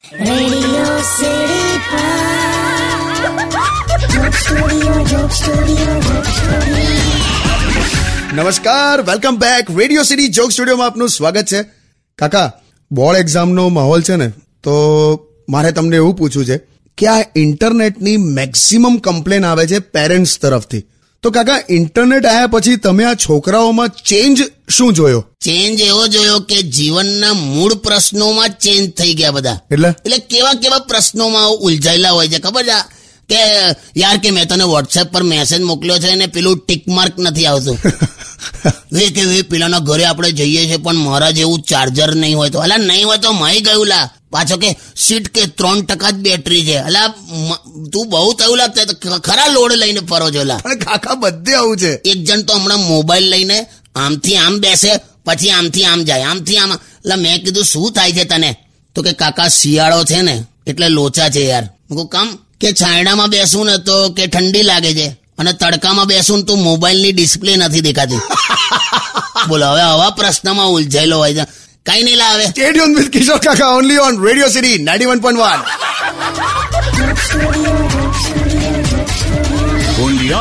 નમસ્કાર welcome back radio city joke સ્ટુડિયોમાં આપનું સ્વાગત છે. કાકા, બોર્ડ એક્ઝામનો માહોલ છે ને, તો મારે તમને એવું પૂછવું છે કે આ ઇન્ટરનેટની મેક્સિમમ કમ્પ્લેન આવે છે પેરેન્ટ્સ તરફથી. તો કાકા, ઇન્ટરનેટ આવ્યા પછી તમે આ છોકરાઓમાં ચેન્જ શું જોયો? ચેન્જ એવો જોયો કે જીવનના મૂળ પ્રશ્નોમાં ચેન્જ થઈ ગયા બધા. એટલે? એટલે કેવા કેવા પ્રશ્નોમાં ઉલઝાયેલા હોય છે. ખબર છે? કે યાર કે મેં તને વોટ્સએપ પર મેસેજ મોકલ્યો છે ને પેલું ટિક માર્ક નથી આવતું. વે કે વે પેલાના ઘરે આપણે જઈએ છીએ પણ મારા જેવું ચાર્જર નહીં હોય તો. અલા નહીં હોય તો મહી ગયું લા. પાછો કે સીટ કે ત્રણ ટકા જ બેટરી છે. અલા તું બહુ થયું લાગતા ખરા લોડ લઈને ફરો છો લા. કાકા બધે આવું છે. એક જણ તો હમણાં મોબાઈલ લઈને આમથી આમ બેસે પછી આમથી આમ જાય. આમથી આમ એટલે મેં કીધું શું થાય છે તને? તો કે કાકા શિયાળો છે ને એટલે લોચા છે યાર. કહું કામ? કે છાંયડામાં બેસું ને તો કે ઠંડી લાગે છે? અને તડકામાં બેસું ને તો મોબાઈલની ડિસ્પ્લે નથી દેખાતી. બોલો હવે આવા પ્રશ્નમાં ઉલઝાયેલો હોય છે. કઈ નહીં લાવે. સ્ટેડિયમ વિથ કિશોર કાકા only on radio city ninety one point one Joke Studio,